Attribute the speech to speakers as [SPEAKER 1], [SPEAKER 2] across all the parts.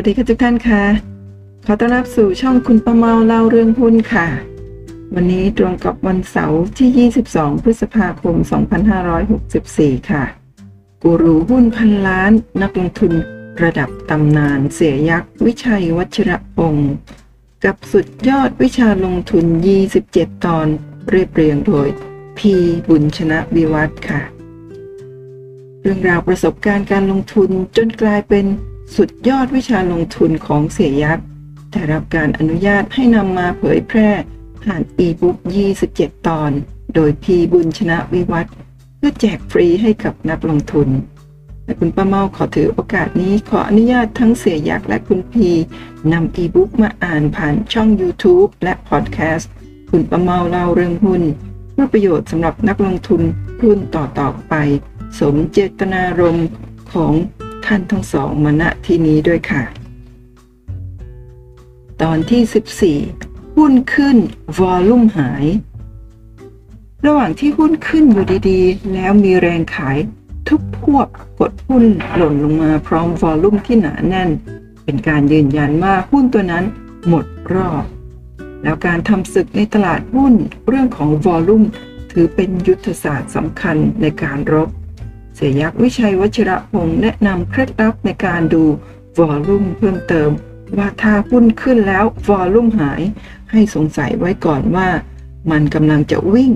[SPEAKER 1] วัสดีค่ะทุกท่านค่ะ ขอต้อนรับสู่ช่องคุณประเมาเล่าเรื่องหุ้นค่ะ วันนี้ตรงกับวันเสาร์ที่ 22 พฤษภาคม 2564 ค่ะ กูรูหุ้นพันล้าน นักลงทุนระดับตำนานเสียยักษ์ วิชัยวัชระพงศ์กับสุดยอดวิชาลงทุน 27 ตอนเรียบเรียงโดย พีบุญชนะวิวัฒน์ค่ะ เรื่องราวประสบการณ์การลงทุนจนกลายเป็น สุดยอดวิชาลงทุนของเสียยักษ์ได้รับการอนุญาตให้นำมาเผยแพร่ผ่านอีบุ๊ก27 ตอน โดยพีบุญชนะวิวัฒเพื่อแจกฟรีให้กับนักลงทุนและคุณป้าเมาขอถือโอกาสนี้ขออนุญาตทั้งเสียยักษ์และคุณพีนำอีบุ๊กมาอ่านผ่านช่อง YouTube และพอดแคสต์คุณป้าเมาเล่าเรื่องหุ้นเพื่อประโยชน์สำหรับนักลงทุนหุ้นต่อต่อไป สมเจตนารมณ์ของ ท่านทั้งสองมาณที่นี้ด้วยค่ะ ตอนที่ 14 หุ้นขึ้น วอลลุ่มหาย ระหว่างที่หุ้นขึ้นอยู่ดีๆ แล้วมีแรงขายทุกพวกกดหุ้นหล่นลงมาพร้อมวอลลุ่มที่หนาแน่น เป็นการยืนยันว่าหุ้นตัวนั้นหมดรอบ แล้วการทำศึกในตลาดหุ้นเรื่องของวอลลุ่มถือเป็นยุทธศาสตร์สำคัญในการรบ เสยักษ์วิชัยวัชระพงศ์แนะนำเคล็ดลับในการดูวอลลุ่มเพิ่มเติม ว่าถ้าหุ้นขึ้นแล้ววอลลุ่มหาย ให้สงสัยไว้ก่อนว่ามันกำลังจะวิ่ง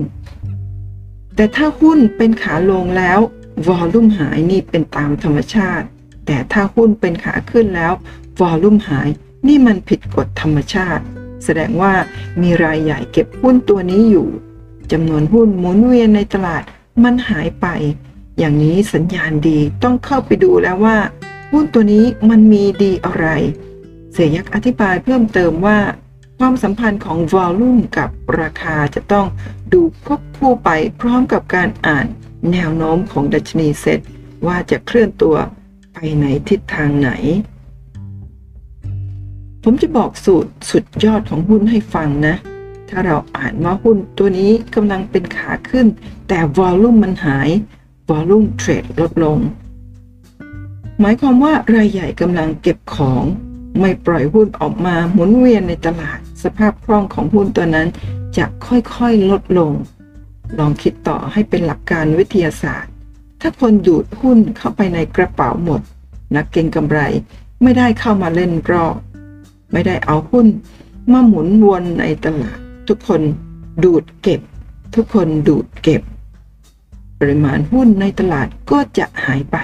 [SPEAKER 1] แต่ถ้าหุ้นเป็นขาลงแล้ววอลลุ่มหายนี่เป็นตามธรรมชาติ แต่ถ้าหุ้นเป็นขาขึ้นแล้ววอลลุ่มหายนี่มันผิดกฎธรรมชาติ แสดงว่ามีรายใหญ่เก็บหุ้นตัวนี้อยู่จำนวนหุ้นหมุนเวียนในตลาดมันหายไป อย่างนี้สัญญาณดีต้องเข้าไปดูแล้วว่าหุ้นตัวนี้มันมีดีอะไร เสยักษ์อธิบายเพิ่มเติมว่า ความสัมพันธ์ของวอลลุ่มกับราคาจะต้องดูควบคู่ไปพร้อมกับการอ่านแนวโน้มของดัชนีเซ็ตว่าจะเคลื่อนตัวไปในทิศทางไหน ผมจะบอกสูตรสุดยอดของหุ้นให้ฟังนะ ถ้าเราอ่านว่าหุ้นตัวนี้กำลังเป็นขาขึ้น แต่วอลลุ่มมันหาย วอลุ่มเทรดลดลง หมายความว่ารายใหญ่กำลังเก็บของไม่ปล่อยหุ้นออกมาหมุนเวียนในตลาด สภาพคล่องของหุ้นตัวนั้นจะค่อยๆลดลง ลองคิดต่อให้เป็นหลักการวิทยาศาสตร์ ถ้าคนดูดหุ้นเข้าไปในกระเป๋าหมด นักเก็งกำไรไม่ได้เข้ามาเล่นรอบไม่ได้เอาหุ้นมาหมุนวนในตลาด ทุกคนดูดเก็บ ทุกคนดูดเก็บ ปริมาณหุ้นในตลาดก็จะหายไป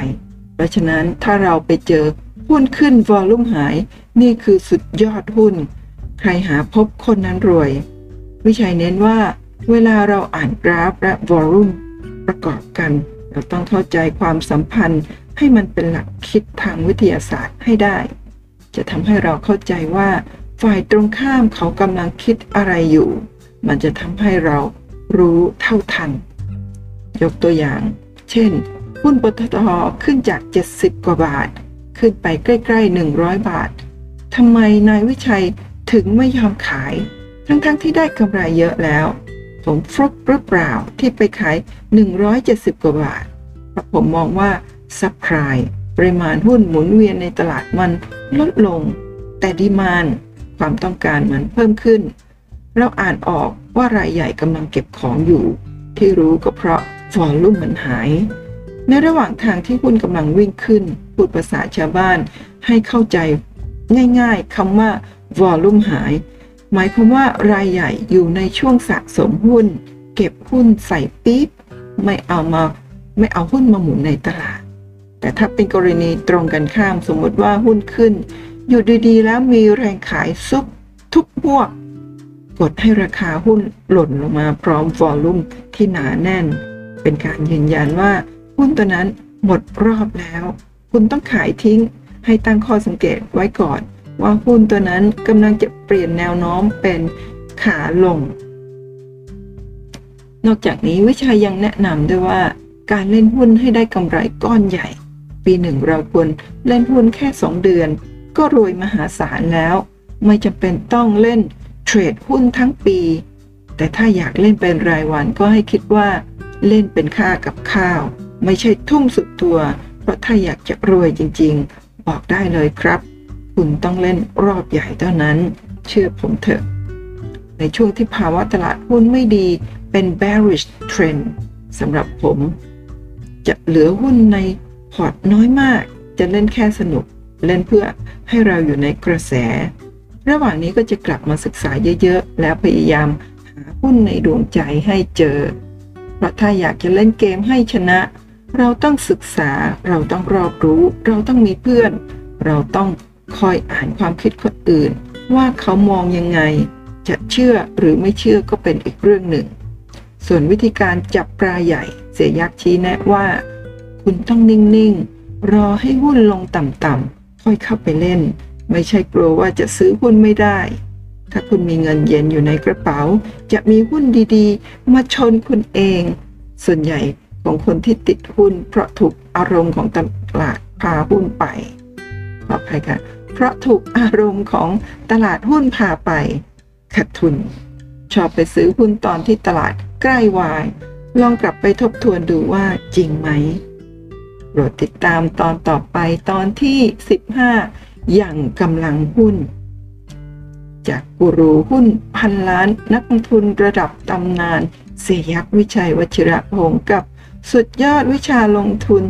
[SPEAKER 1] เพราะฉะนั้นถ้าเราไปเจอหุ้นขึ้นวอลุ่มหาย นี่คือสุดยอดหุ้น ใครหาพบคนนั้นรวย วิชัยเน้นว่า เวลาเราอ่านกราฟและวอลุ่มประกอบกัน เราต้องเข้าใจความสัมพันธ์ให้มันเป็นหลักคิดทางวิทยาศาสตร์ให้ได้ จะทำให้เราเข้าใจว่าฝ่ายตรงข้ามเขากำลังคิดอะไรอยู่ มันจะทำให้เรารู้เท่าทัน ยกตัวอย่าง เช่น หุ้นปตทขึ้นจาก 70 กว่าบาท ขึ้นไปใกล้ๆ 100 บาททำไมนายวิชัยถึงไม่ยอมขาย ทั้งๆที่ได้กำไรเยอะแล้ว ผมฟลุกหรือเปล่าที่ไปขาย 170 กว่าบาทเพราะผมมองว่า supply ปริมาณหุ้นหมุนเวียนในตลาดมันลดลง แต่ demand ความต้องการมันเพิ่มขึ้น เราอ่านออกว่ารายใหญ่กำลังเก็บของอยู่ ที่รู้ก็เพราะ วอลลุ่มมันหาย ในระหว่างทางที่หุ้นกำลังวิ่งขึ้น พูดภาษาชาวบ้านให้เข้าใจง่ายๆคำว่าวอลลุ่มหาย หมายความว่ารายใหญ่อยู่ในช่วงสะสมหุ้น เก็บหุ้นใส่ปี๊บไม่เอามาไม่เอาหุ้นมาหมุนในตลาด แต่ถ้าเป็นกรณีตรงกันข้ามสมมติว่าหุ้นขึ้น อยู่ดีๆ แล้วมีแรงขายซุบทุกพวก กดให้ราคาหุ้นหล่นลงมาพร้อมวอลลุ่มที่หนาแน่น เป็นการยืนยันว่าหุ้นตัวนั้นหมดรอบแล้ว คุณต้องขายทิ้งให้ตั้งข้อสังเกตไว้ก่อน ว่าหุ้นตัวนั้นกำลังจะเปลี่ยนแนวโน้มเป็นขาลง นอกจากนี้วิชัยยังแนะนำด้วยว่าการเล่นหุ้นให้ได้กำไรก้อนใหญ่ ปีหนึ่งเราควรเล่นหุ้นแค่ 2 เดือน ก็รวยมหาศาลแล้ว ไม่จำเป็นต้องเล่นเทรดหุ้นทั้งปี แต่ถ้าอยากเล่นเป็นรายวันก็ให้คิดว่า เล่นเป็นค่ากับข้าว ไม่ใช่ทุ่มสุดตัว เพราะถ้าอยากจะรวยจริงๆ บอกได้เลยครับคคุณต้องเล่นรอบใหญ่เท่านั้น เชื่อผมเถอะ ในช่วงที่ภาวะตลาดหุ้นไม่ดีเป็น bearish trend สำหรับผม จะเหลือหุ้นในพอร์ตน้อยมาก จะเล่นแค่สนุก เล่นเพื่อให้เราอยู่ในกระแส ระหว่างนี้ก็จะกลับมาศึกษาเยอะๆ แล้วพยายามหาหุ้นในดวงใจให้เจอ เพราะถ้าอยากจะเล่นเกมให้ชนะ เราต้องศึกษา เราต้องรอบรู้ เราต้องมีเพื่อน เราต้องคอยอ่านความคิดคนอื่น ว่าเขามองยังไง จะเชื่อหรือไม่เชื่อก็เป็นอีกเรื่องหนึ่ง ส่วนวิธีการจับปลาใหญ่ เสียยักษ์ชี้แนะว่า คุณต้องนิ่งๆ รอให้หุ้นลงต่ำๆค่อยเข้าไปเล่น ไม่ใช่กลัวว่าจะซื้อหุ้นไม่ได้ ถ้าคุณมีเงินเย็นอยู่ในกระเป๋า จะมีหุ้นดีๆ มาชนคุณเอง ส่วนใหญ่ของคนที่ติดหุ้น เพราะถูกอารมณ์ของตลาดพาหุ้นไปขออภัยค่ะ เพราะถูกอารมณ์ของตลาดหุ้นพาไปขาดทุน ชอบไปซื้อหุ้นตอนที่ตลาดใกล้วาย ลองกลับไปทบทวนดูว่าจริงไหมโปรดติดตามตอนต่อไปตอนที่ 15 อย่างกำลังหุ้น จากกูรูหุ้นพันล้านนักลงทุนระดับตำนาน เสียยักษ์วิชัยวชิระพงศ์กับสุดยอดวิชาลงทุน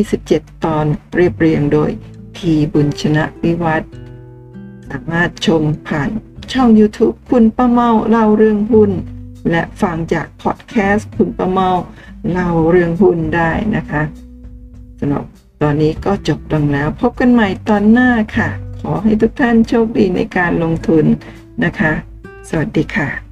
[SPEAKER 1] 27 ตอนเรียบเรียงโดยพีบุญชนะวิวัฒน์สามารถชมผ่านช่อง YouTube คุณป้าเมาเล่าเรื่องหุ้น และฟังจากพอดแคสต์คุณป้าเมาเล่าเรื่องหุ้นได้นะคะสำหรับตอนนี้ก็จบลงแล้วพบกันใหม่ตอนหน้าค่ะ ขอให้ทุกท่านโชคดีในการลงทุนนะคะ สวัสดีค่ะ